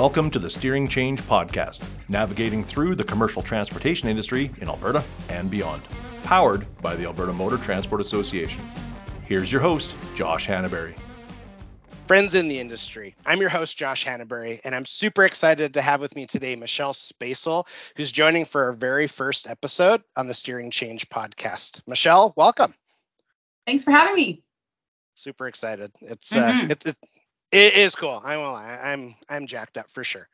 Welcome to the Steering Change Podcast, navigating through the commercial transportation industry in Alberta and beyond. Powered by the Alberta Motor Transport Association. Here's your host, Josh Hannaberry. Friends in the industry. I'm your host, Josh Hannaberry, and I'm super excited to have with me today Michelle Spacil, who's joining for our very first episode on the Steering Change podcast. Michelle, welcome. Thanks for having me. Super excited. It's mm-hmm. uh, it, it, it is cool. I will. I'm I'm jacked up for sure.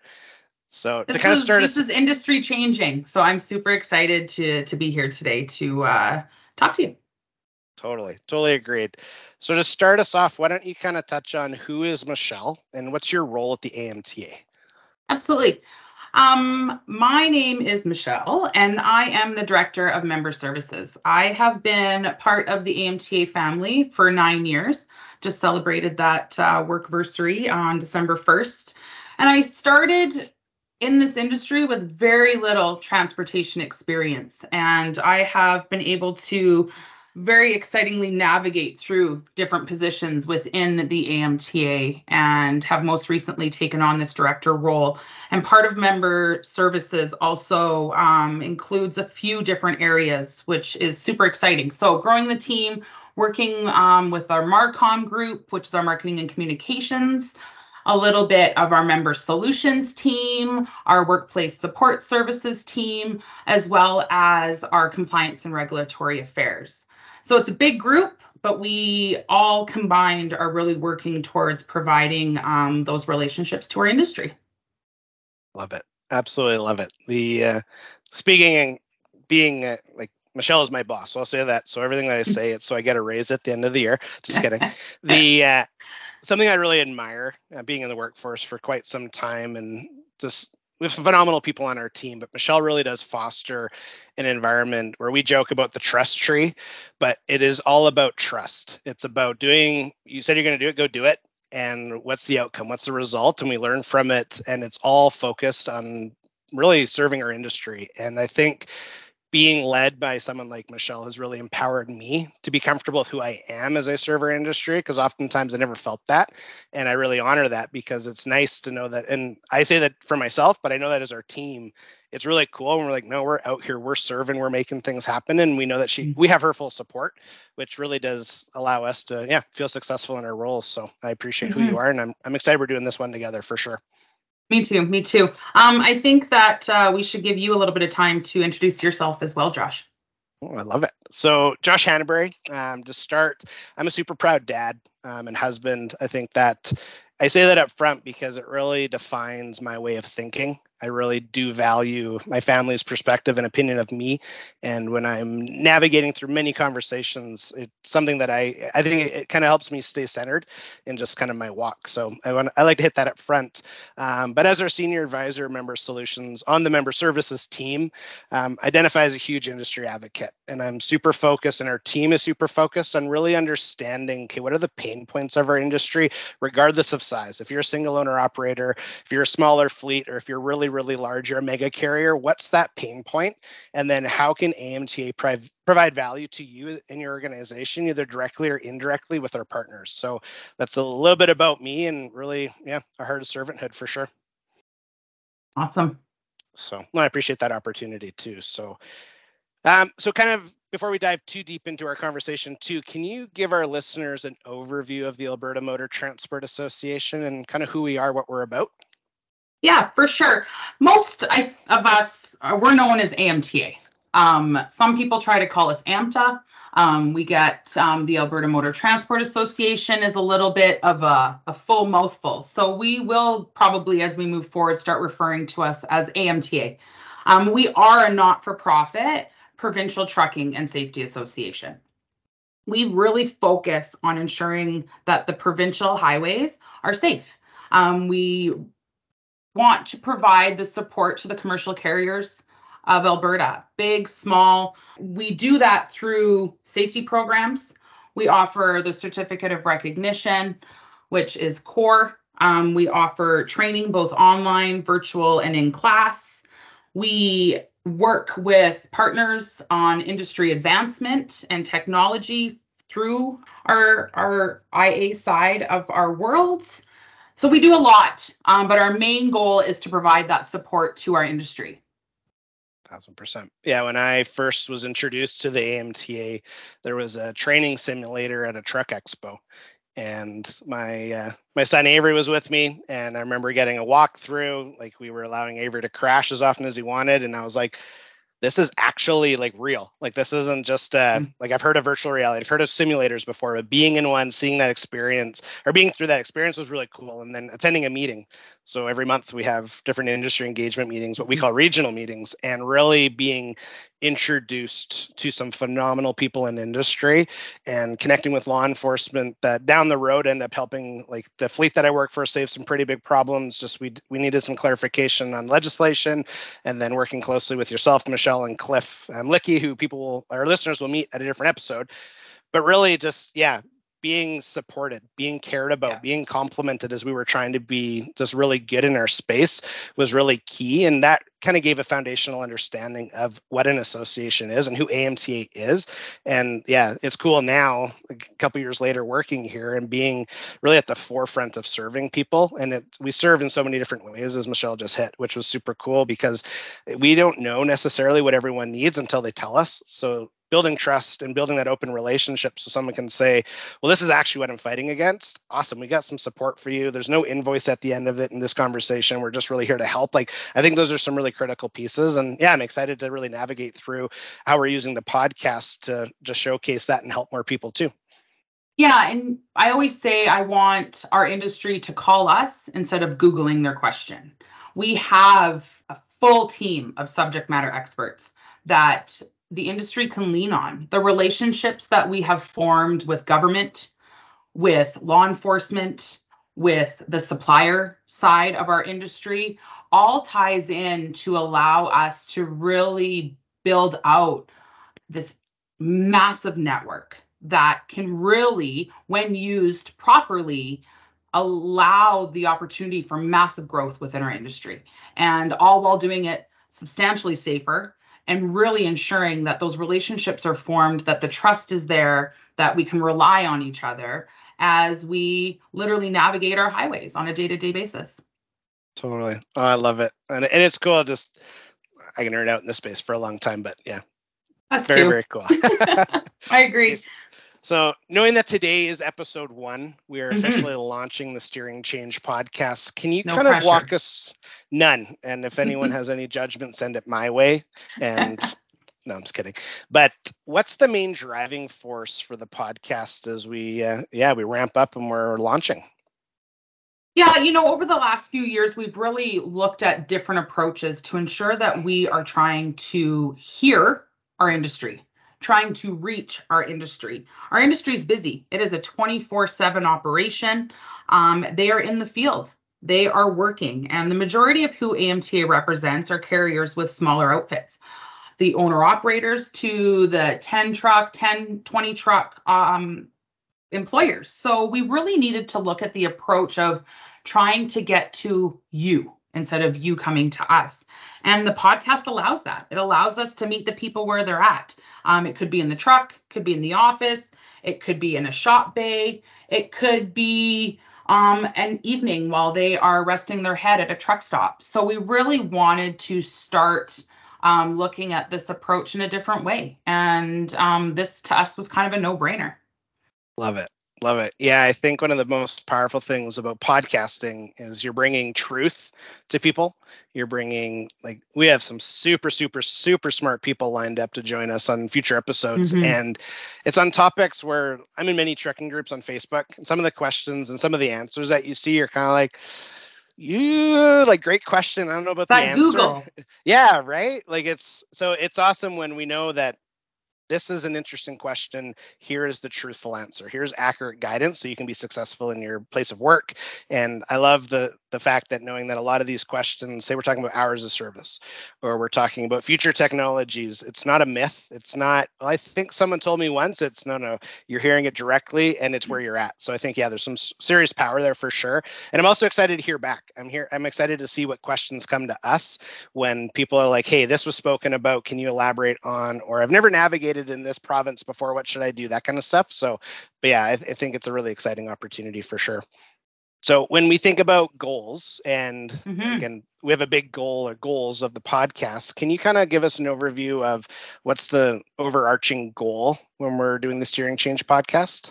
So this to kind is, of start, this is industry changing. So I'm super excited to to be here today to uh, talk to you. Totally, totally agreed. So to start us off, why don't you kind of touch on who is Michelle and what's your role at the AMTA? Absolutely. Um, my name is Michelle, and I am the Director of Member Services. I have been part of the AMTA family for nine years. Just celebrated that uh, workversary on December 1st. And I started in this industry with very little transportation experience. And I have been able to very excitingly navigate through different positions within the AMTA and have most recently taken on this director role. And part of member services also um, includes a few different areas, which is super exciting. So, growing the team, working um, with our MarCom group, which is our marketing and communications, a little bit of our member solutions team, our workplace support services team, as well as our compliance and regulatory affairs. So it's a big group, but we all combined are really working towards providing um, those relationships to our industry. Love it. Absolutely love it. The uh, speaking and being uh, like Michelle is my boss, so I'll say that. So everything that I say, it's so I get a raise at the end of the year. Just kidding. the uh, something I really admire, uh, being in the workforce for quite some time, and just we have phenomenal people on our team, but Michelle really does foster an environment where we joke about the trust tree, but it is all about trust. It's about doing, you said you're going to do it, go do it. And what's the outcome? What's the result? And we learn from it. And it's all focused on really serving our industry. And I think being led by someone like Michelle has really empowered me to be comfortable with who I am as I serve our industry because oftentimes I never felt that. And I really honor that because it's nice to know that. And I say that for myself, but I know that as our team, it's really cool. And we're like, no, we're out here, we're serving, we're making things happen. And we know that she, mm. we have her full support, which really does allow us to, yeah, feel successful in our roles. So I appreciate mm-hmm. who you are. And I'm, I'm excited we're doing this one together for sure. Me too. Me too. Um, I think that uh, we should give you a little bit of time to introduce yourself as well, Josh. Oh, I love it. So, Josh Hannaberry, um, to start, I'm a super proud dad um, and husband. I think that I say that up front because it really defines my way of thinking. I really do value my family's perspective and opinion of me. And when I'm navigating through many conversations, it's something that I I think it, it kind of helps me stay centered in just kind of my walk. So I want I like to hit that up front. Um, but as our senior advisor, member solutions on the member services team, um, identify as a huge industry advocate, and I'm super focused, and our team is super focused on really understanding okay, what are the pain points of our industry, regardless of size. If you're a single owner operator, if you're a smaller fleet, or if you're really really, really large, you're a mega carrier, what's that pain point? And then how can AMTA provide value to you and your organization, either directly or indirectly with our partners? So that's a little bit about me and really, yeah, a heart of servanthood for sure. Awesome. So well, I appreciate that opportunity too. So, um, so kind of before we dive too deep into our conversation too, can you give our listeners an overview of the Alberta Motor Transport Association and kind of who we are, what we're about? Yeah, for sure. Most of us, uh, we're known as AMTA. Um, some people try to call us AMTA. Um, we get um, the Alberta Motor Transport Association is a little bit of a, a, full mouthful. So we will probably, as we move forward, start referring to us as AMTA. Um, we are a not for profit provincial trucking and safety association. We really focus on ensuring that the provincial highways are safe. Um, we want to provide the support to the commercial carriers of Alberta, big, small. We do that through safety programs. We offer the certificate of recognition, which is core. Um, we offer training both online, virtual, and in class. We work with partners on industry advancement and technology through our, our IA side of our worlds So we do a lot, um, but our main goal is to provide that support to our industry. Thousand percent. Yeah, when I first was introduced to the AMTA, there was a training simulator at a truck expo, and my uh, my son Avery was with me, and I remember getting a walkthrough. Like we were allowing Avery to crash as often as he wanted, and I was like, this is actually like real. Like this isn't just uh, mm. like I've heard of virtual reality, I've heard of simulators before, but being in one, seeing that experience or being through that experience was really cool. And then attending a meeting. So every month we have different industry engagement meetings, what we mm-hmm. call regional meetings, and really being introduced to some phenomenal people in industry and connecting with law enforcement that down the road end up helping like the fleet that I work for save some pretty big problems. Just we we needed some clarification on legislation and then working closely with yourself, Michelle and Cliff um, Licky, who people will, our listeners will meet at a different episode. But really just yeah, being supported, being cared about, yeah. being complimented as we were trying to be just really good in our space was really key. And that kind of gave a foundational understanding of what an association is and who AMTA is. And yeah, it's cool now, a couple years later, working here and being really at the forefront of serving people. And it, we serve in so many different ways, as Michelle just hit, which was super cool because we don't know necessarily what everyone needs until they tell us. So building trust and building that open relationship so someone can say well this is actually what i'm fighting against. Awesome we got some support for you. There's no invoice at the end of it in this conversation. We're just really here to help. Like i think those are some really critical pieces. And yeah i'm excited to really navigate through how we're using the podcast to just showcase that and help more people too. Yeah and i always say i want our industry to call us instead of googling their question. We have a full team of subject matter experts that the industry can lean on. The relationships that we have formed with government, with law enforcement, with the supplier side of our industry all ties in to allow us to really build out this massive network that can really, when used properly, allow the opportunity for massive growth within our industry. And all while doing it substantially safer and really ensuring that those relationships are formed, that the trust is there, that we can rely on each other as we literally navigate our highways on a day-to-day basis. Totally. Oh, I love it. And, and it's cool. Just I can nerd out in this space for a long time, but yeah. Us very, too. very cool. I agree. So, knowing that today is episode one, we are mm-hmm. officially launching the Steering Change podcast. Can you no kind pressure. of walk us none? And if anyone has any judgment, send it my way. And no, I'm just kidding. But what's the main driving force for the podcast as we, uh, yeah, we ramp up and we're launching? Yeah, you know, over the last few years, we've really looked at different approaches to ensure that we are trying to hear our industry trying to reach our industry. Our industry is busy. It is a 24/7 operation. Um, they are in the field. They are working, and the majority of who AMTA represents are carriers with smaller outfits. The owner operators to the 10 truck, 10, 20 truck um, employers. So we really needed to look at the approach of trying to get to you instead of you coming to us. And the podcast allows that. It allows us to meet the people where they're at. Um, it could be in the truck, could be in the office, it could be in a shop bay, it could be um, an evening while they are resting their head at a truck stop. So we really wanted to start um, looking at this approach in a different way. And um, this to us was kind of a no brainer. Love it. Love it. Yeah, I think one of the most powerful things about podcasting is you're bringing truth to people. You're bringing like we have some super super super smart people lined up to join us on future episodes mm-hmm. and it's on topics where I'm in many trucking groups on Facebook and some of the questions and some of the answers that you see are kind of like you like great question. I don't know about the answer. Google. Yeah, right? Like it's so it's awesome when we know that this is an interesting question. Here is the truthful answer. Here's accurate guidance so you can be successful in your place of work. And I love the the fact that knowing that a lot of these questions, say we're talking about hours of service or we're talking about future technologies, it's not a myth. It's not, well, I think someone told me once, it's no, no, you're hearing it directly and it's where you're at. So I think, yeah, there's some serious power there for sure. And I'm also excited to hear back. I'm here, I'm excited to see what questions come to us when people are like, hey, this was spoken about. Can you elaborate on, or I've never navigated in this province before. What should I do? That kind of stuff. So, but yeah, I, I think it's a really exciting opportunity for sure. So when we think about goals, and Mhm. again, we have a big goal or goals of the podcast. Can you kind of give us an overview of what's the overarching goal when we're doing the Steering Change podcast?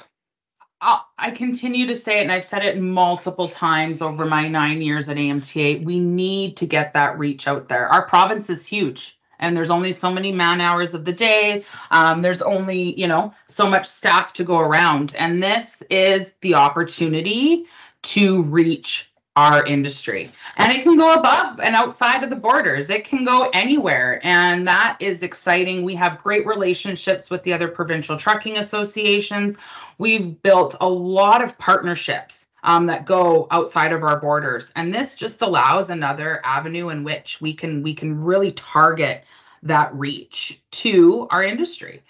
I continue to say it, and I've said it multiple times over my nine years at AMTA. We need to get that reach out there. Our province is huge, and there's only so many man hours of the day. Um, there's only, you know, so much staff to go around. And this is the opportunity to reach our industry. And it can go above and outside of the borders, it can go anywhere. And that is exciting. We have great relationships with the other provincial trucking associations. We've built a lot of partnerships um, that go outside of our borders, and this just allows another avenue in which we can we can really target that reach to our industry.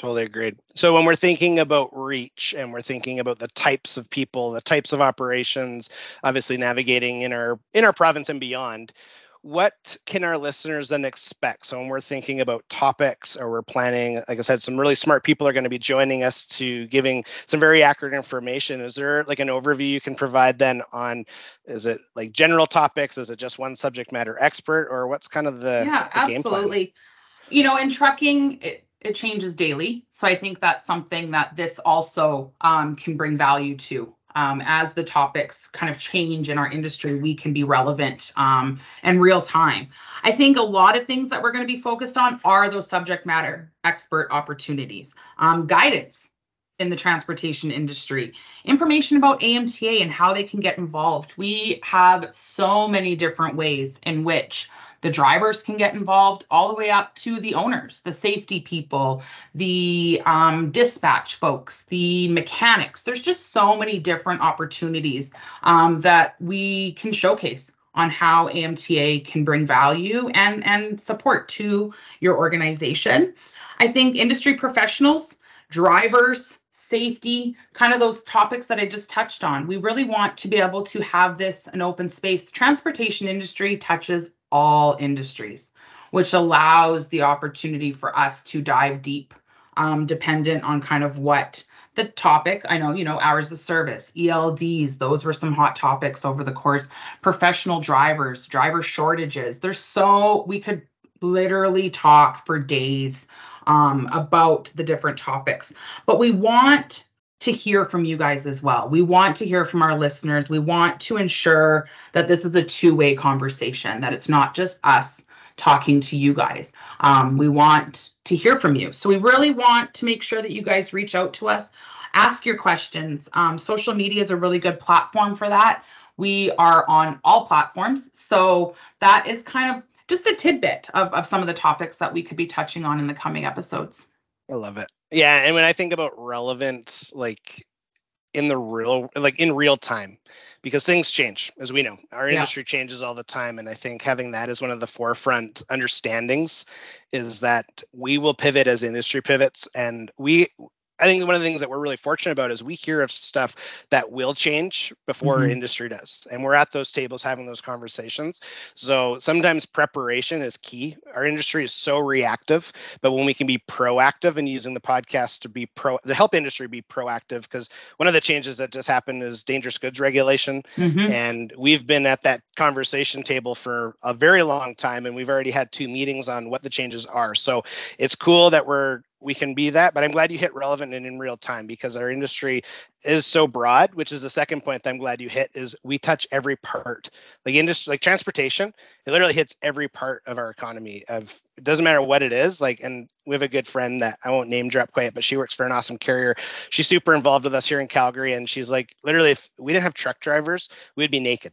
Totally agreed. So when we're thinking about reach and we're thinking about the types of people, the types of operations, obviously navigating in our in our province and beyond, what can our listeners then expect? So when we're thinking about topics or we're planning, like I said, some really smart people are going to be joining us to giving some very accurate information. Is there like an overview you can provide then on is it like general topics? Is it just one subject matter expert or what's kind of the, yeah, the absolutely. You know, in trucking, it, it changes daily. So I think that's something that this also um, can bring value to. Um, as the topics kind of change in our industry, we can be relevant um, and real time. I think a lot of things that we're going to be focused on are those subject matter expert opportunities, um, guidance in the transportation industry, information about AMTA and how they can get involved. We have so many different ways in which the drivers can get involved all the way up to the owners the safety people the um, dispatch folks the mechanics. There's just so many different opportunities um, that we can showcase on how amta can bring value and and support to your organization. I think industry professionals drivers safety, kind of those topics that I just touched on. We really want to be able to have this an open space. The transportation industry touches all industries, which allows the opportunity for us to dive deep, um, dependent on kind of what the topic. I know, you know, hours of service, ELDs, those were some hot topics over the course. Professional drivers, driver shortages. There's so we could literally talk for days um, about the different topics. But we want to hear from you guys as well. We want to hear from our listeners. We want to ensure that this is a two way conversation, that it's not just us talking to you guys. Um, we want to hear from you. So we really want to make sure that you guys reach out to us, ask your questions. Um, social media is a really good platform for that. We are on all platforms. So that is kind of just a tidbit of, of some of the topics that we could be touching on in the coming episodes. I love it. Yeah, and when I think about relevant, like in the real, like in real time, because things change, as we know, our Yeah. industry changes all the time, and I think having that as one of the forefront understandings is that we will pivot as industry pivots, and we. I think one of the things that we're really fortunate about is we hear of stuff that will change before Mhm. industry does. And we're at those tables having those conversations. So sometimes preparation is key. Our industry is so reactive but when we can be proactive and using the podcast to be pro to help industry be proactive because one of the changes that just happened is dangerous goods regulation Mhm. and we've been at that conversation table for a very long time and we've already had two meetings on what the changes are so it's cool that we're we can be that but i'm glad you hit relevant and in real time because our industry is so broad which is the second point that i'm glad you hit is we touch every part. Like industry like transportation it literally hits every part of our economy of it doesn't matter what it is like and we have a good friend that i won't name drop quite but she works for an awesome carrier. She's super involved with us here in calgary and she's like literally if we didn't have truck drivers we'd be naked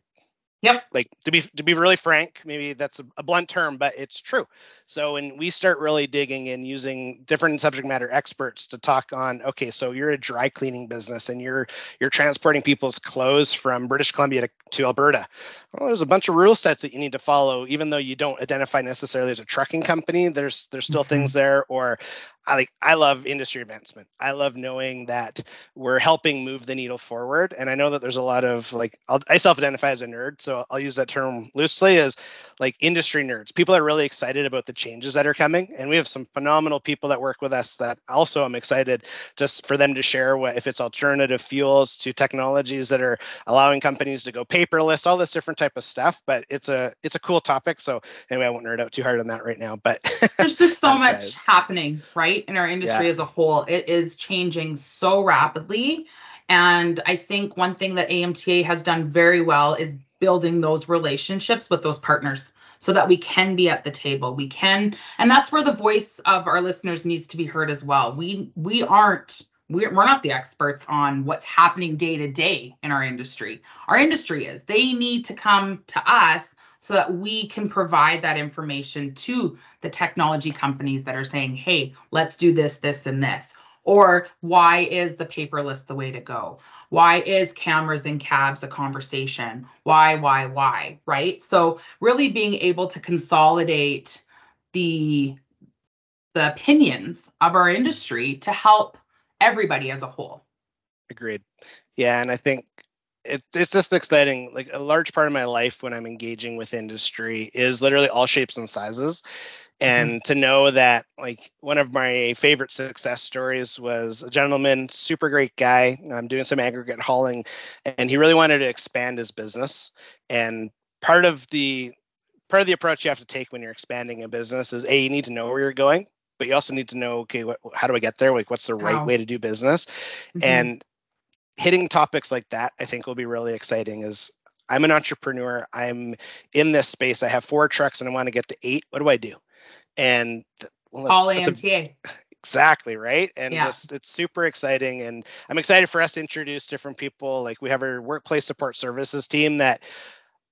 Yep. like to be to be really frank maybe that's a, a blunt term but it's true so when we start really digging and using different subject matter experts to talk on okay so you're a dry cleaning business and you're you're transporting people's clothes from british columbia to, to alberta well, there's a bunch of rule sets that you need to follow even though you don't identify necessarily as a trucking company there's there's still Mhm. things there or I like I love industry advancement. I love knowing that we're helping move the needle forward. And I know that there's a lot of like I'll, i self-identify as a nerd, so I'll use that term loosely as like industry nerds. People are really excited about the changes that are coming, and we have some phenomenal people that work with us that also I'm excited just for them to share what if it's alternative fuels to technologies that are allowing companies to go paperless, all this different type of stuff. But it's a it's a cool topic. So anyway, I won't nerd out too hard on that right now. But there's just so much happening, right? Right? In our industry yeah. as a whole, it is changing so rapidly. And I think one thing that AMTA has done very well is building those relationships with those partners so that we can be at the table. We can, and that's where the voice of our listeners needs to be heard as well. We we aren't we're, we're not the experts on what's happening day to day in our industry. Our industry is. They need to come to us so that we can provide that information to the technology companies that are saying, hey, let's do this, this, and this. Or why is the paperless the way to go? Why is cameras in cabs a conversation? Why, why, why? Right. So really being able to consolidate the the opinions of our industry to help everybody as a whole. Agreed. Yeah, and I think it, it's just exciting. Like a large part of my life when I'm engaging with industry is literally all shapes and sizes. Mm-hmm. And mm-hmm. to know that, like, one of my favorite success stories was a gentleman, super great guy. I'm doing some aggregate hauling, and he really wanted to expand his business. And part of the part of the approach you have to take when you're expanding a business is a you need to know where you're going but you also need to know okay what, how do i get there like what's the right wow. way to do business mm-hmm. and hitting topics like that, I think will be really exciting. Is I'm an entrepreneur. I'm in this space. I have four trucks and I want to get to eight. What do I do? And well, all AMTA. exactly right and yeah. just it's super exciting and i'm excited for us to introduce different people like we have our workplace support services team that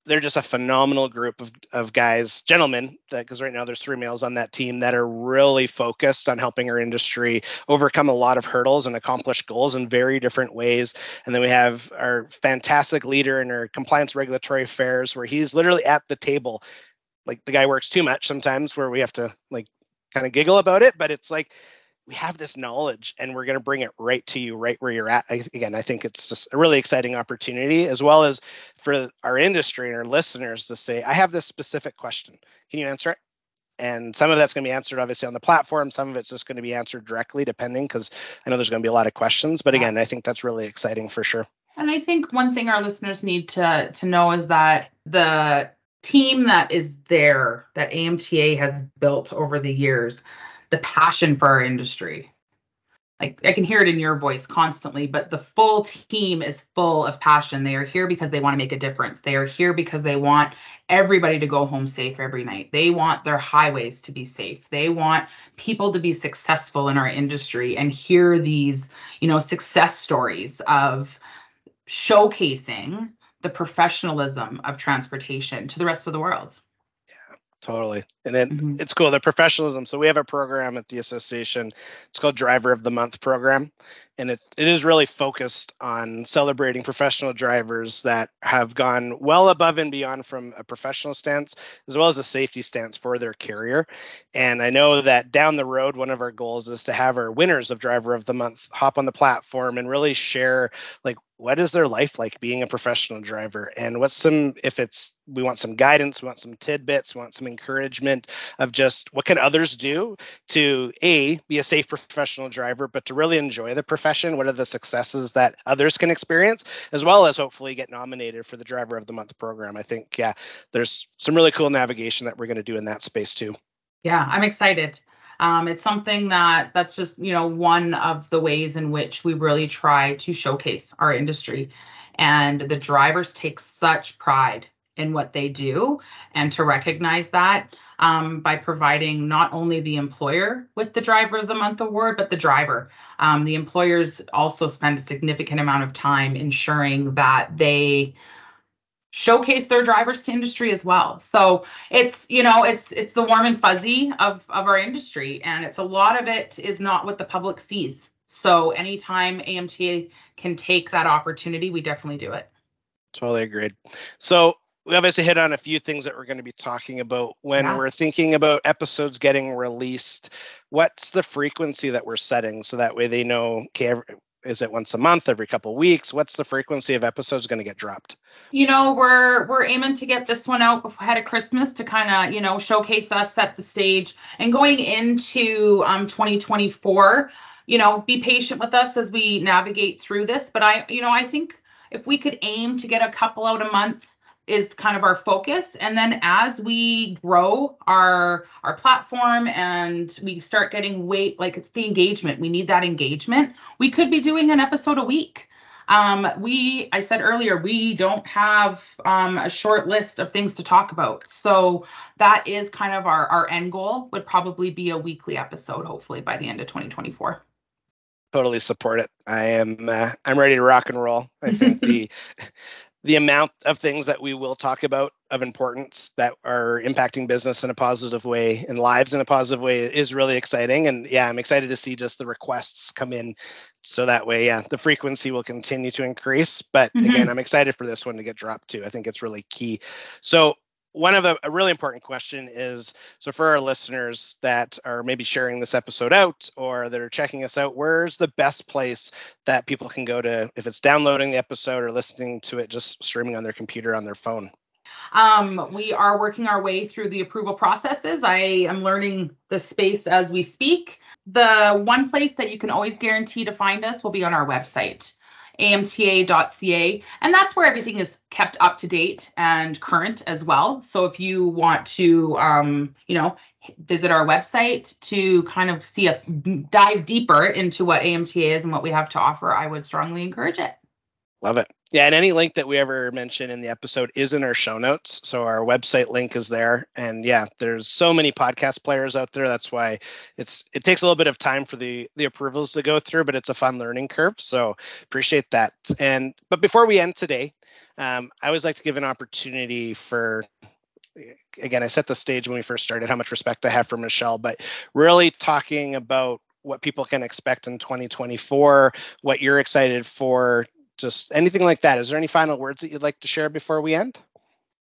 they're just a phenomenal group of, of guys, gentlemen, because right now there's three males on that team that are really focused on helping our industry overcome a lot of hurdles and accomplish goals in very different ways. And then we have our fantastic leader in our compliance regulatory affairs, where he's literally at the table. Like the guy works too much sometimes, where we have to like kind of giggle about it, but it's like we have this knowledge and we're going to bring it right to you right where you're at. I, again i think it's just a really exciting opportunity as well as for our industry and our listeners to say i have this specific question. Can you answer it? And some of that's going to be answered obviously on the platform. Some of it's just going to be answered directly depending because i know there's going to be a lot of questions. But again i think that's really exciting for sure. And i think one thing our listeners need to to know is that the team that is there that amta has built over the years the passion for our industry. Like I can hear it in your voice constantly, but the full team is full of passion. They are here because they want to make a difference. They are here because they want everybody to go home safe every night. They want their highways to be safe. They want people to be successful in our industry and hear these, you know, success stories of showcasing the professionalism of transportation to the rest of the world. Yeah, totally. And then mm-hmm. it's cool, the professionalism. So we have a program at the association. It's called Driver of the Month program. And it, it is really focused on celebrating professional drivers that have gone well above and beyond from a professional stance as well as a safety stance for their carrier. And I know that down the road, one of our goals is to have our winners of Driver of the Month hop on the platform and really share like what is their life like being a professional driver and what's some if it's we want some guidance we want some tidbits we want some encouragement of just what can others do to a be a safe professional driver but to really enjoy the profession what are the successes that others can experience as well as hopefully get nominated for the driver of the month program. I think yeah there's some really cool navigation that we're going to do in that space too. Yeah i'm excited. Um, it's something that that's just you know one of the ways in which we really try to showcase our industry. And the drivers take such pride in what they do and to recognize that um, by providing not only the employer with the driver of the month award but the driver um, the employers also spend a significant amount of time ensuring that they showcase their drivers to industry as well. So it's you know it's it's the warm and fuzzy of of our industry, and it's a lot of it is not what the public sees. So anytime AMTA can take that opportunity, we definitely do it. Totally agreed. So we obviously hit on a few things that we're going to be talking about when Yeah. we're thinking about episodes getting released. What's the frequency that we're setting so that way they know, okay, every, is it once a month, every couple of weeks? What's the frequency of episodes going to get dropped? You know, we're we're aiming to get this one out ahead of Christmas to kind of you know showcase us, set the stage, and going into um 2024. You know, be patient with us as we navigate through this. But I, you know, I think if we could aim to get a couple out a month is kind of our focus and then as we grow our our platform and we start getting weight like it's the engagement we need that engagement we could be doing an episode a week um, we i said earlier we don't have um, a short list of things to talk about so that is kind of our our end goal would probably be a weekly episode hopefully by the end of 2024 Totally support it. I am. Uh, I'm ready to rock and roll. I think the the amount of things that we will talk about of importance that are impacting business in a positive way and lives in a positive way is really exciting. And yeah, I'm excited to see just the requests come in. So that way, yeah, the frequency will continue to increase. But Mhm. again, I'm excited for this one to get dropped too. I think it's really key. So one of a, a really important question is so for our listeners that are maybe sharing this episode out or that are checking us out, where's the best place that people can go to if it's downloading the episode or listening to it just streaming on their computer on their phone? Um, we are working our way through the approval processes. I am learning the space as we speak. The one place that you can always guarantee to find us will be on our website, amta.ca. And that's where everything is kept up to date and current as well. So if you want to, um, you know, visit our website to kind of see a dive deeper into what AMTA is and what we have to offer, I would strongly encourage it. Love it. Yeah, and any link that we ever mention in the episode is in our show notes. So our website link is there. And yeah, there's so many podcast players out there. That's why it's it takes a little bit of time for the the approvals to go through, but it's a fun learning curve. So appreciate that. And but before we end today, um, I always like to give an opportunity for again, I set the stage when we first started, how much respect I have for Michelle, but really talking about what people can expect in 2024, what you're excited for, just anything like that. Is there any final words that you'd like to share before we end?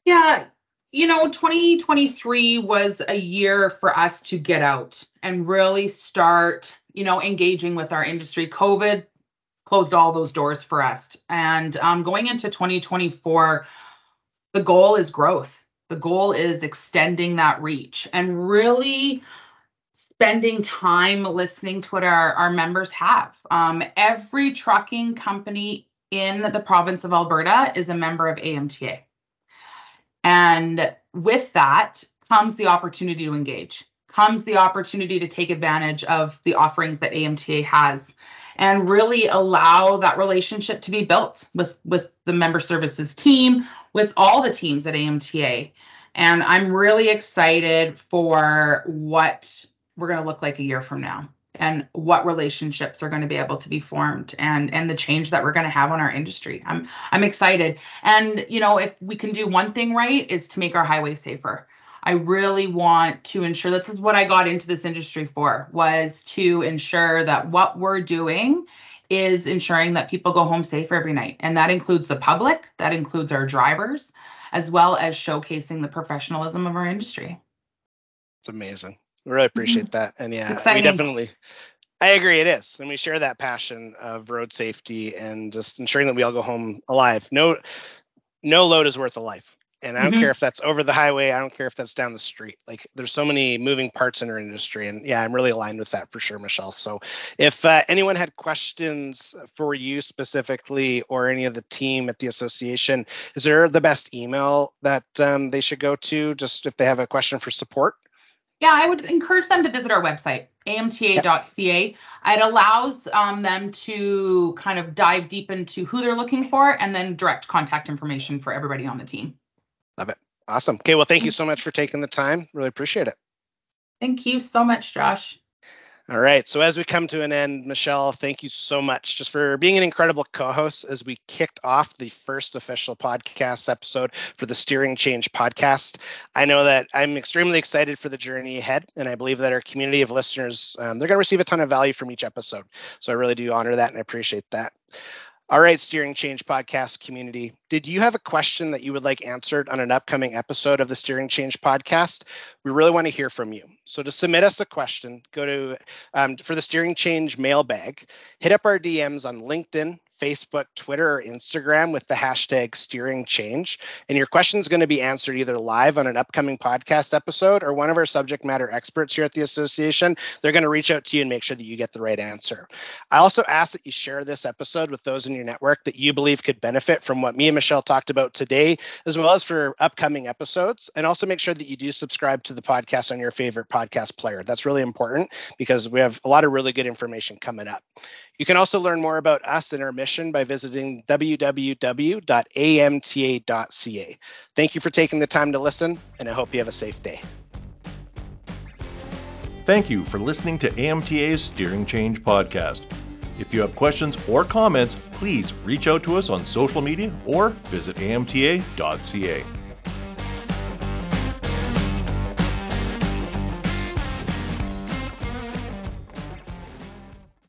Yeah, you know, 2023 was a year for us to get out and really start, you know, engaging with our industry. COVID closed all those doors for us. And um, going into 2024, the goal is growth. The goal is extending that reach and really spending time listening to what our, our members have. Um, every trucking company in the province of Alberta is a member of AMTA. And with that comes the opportunity to engage, comes the opportunity to take advantage of the offerings that AMTA has and really allow that relationship to be built with with the member services team, with all the teams at AMTA. And I'm really excited for what we're going to look like a year from now and what relationships are going to be able to be formed and and the change that we're going to have on our industry. I'm I'm excited. And you know, if we can do one thing right is to make our highways safer. I really want to ensure this is what I got into this industry for was to ensure that what we're doing is ensuring that people go home safe every night. And that includes the public, that includes our drivers, as well as showcasing the professionalism of our industry. It's amazing. We really appreciate that. And yeah, exciting. we definitely I agree it is. And we share that passion of road safety and just ensuring that we all go home alive. No no load is worth a life. And I don't Mhm. care if that's over the highway, I don't care if that's down the street. Like there's so many moving parts in our industry. And yeah, I'm really aligned with that for sure, Michelle. So if uh, anyone had questions for you specifically or any of the team at the association, is there the best email that um, they should go to just if they have a question for support? Yeah, I would encourage them to visit our website, amta.ca. It allows um, them to kind of dive deep into who they're looking for and then direct contact information for everybody on the team. Love it. Awesome. Okay. Well, thank you so much for taking the time. Really appreciate it. Thank you so much, Josh. All right. So as we come to an end, Michelle, thank you so much just for being an incredible co-host as we kicked off the first official podcast episode for the Steering Change podcast. I know that I'm extremely excited for the journey ahead, and I believe that our community of listeners um, they're going to receive a ton of value from each episode. So I really do honor that and I appreciate that. All right, Steering Change podcast community. Did you have a question that you would like answered on an upcoming episode of the Steering Change podcast? We really want to hear from you. So to submit us a question, go to um, for the Steering Change mailbag, hit up our DMs on LinkedIn, Facebook, Twitter, or Instagram with the hashtag steering change. And your question is going to be answered either live on an upcoming podcast episode or one of our subject matter experts here at the association. They're going to reach out to you and make sure that you get the right answer. I also ask that you share this episode with those in your network that you believe could benefit from what me and Michelle talked about today, as well as for upcoming episodes. And also make sure that you do subscribe to the podcast on your favorite podcast player. That's really important because we have a lot of really good information coming up. You can also learn more about us and our mission by visiting www.amta.ca. Thank you for taking the time to listen, and I hope you have a safe day. Thank you for listening to AMTA's Steering Change podcast. If you have questions or comments, please reach out to us on social media or visit amta.ca.